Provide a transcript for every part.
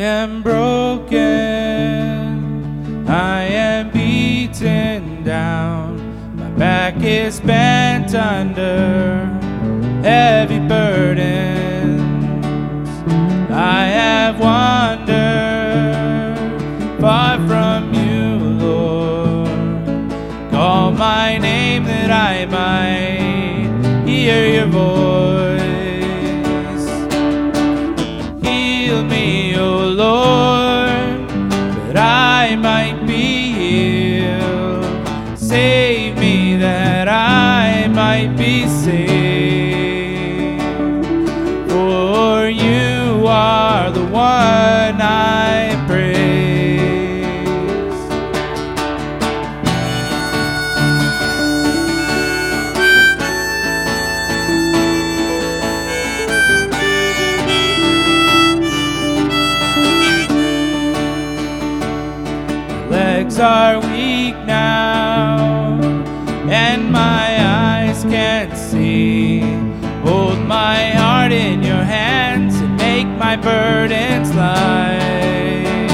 am broken, I am beaten down, my back is bent under heavy burdens. I have wandered far from you, Lord. Call my name that I might hear your voice. Heal me, O Lord, that I might be healed. Save me that I might be saved. For you are the one legs are weak now, and my eyes can't see. Hold my heart in your hands and make my burdens light.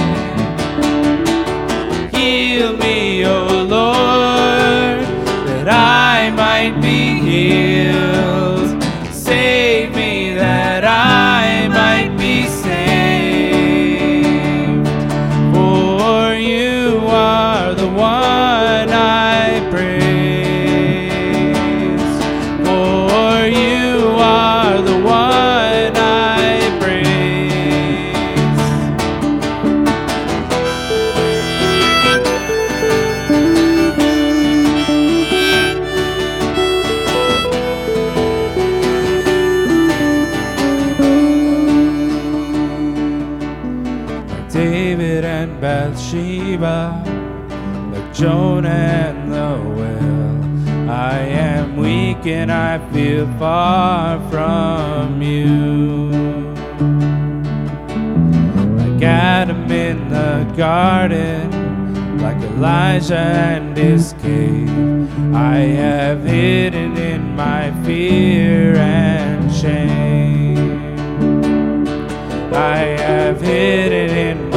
Heal me, O Lord, that I might be healed. Save me that I might be saved. David and Bathsheba, like Jonah and the well. I am weak and I feel far from you. Like Adam in the garden, like Elijah and his cave. I have hidden in my fear and shame. I have hidden in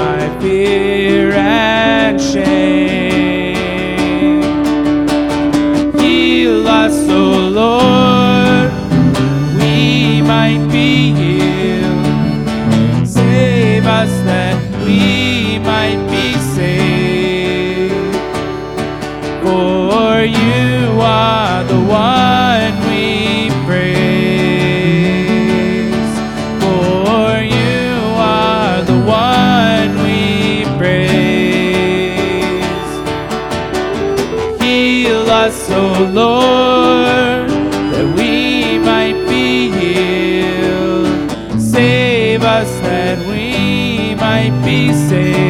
us, O Lord, that we might be healed. Save us that we might be saved.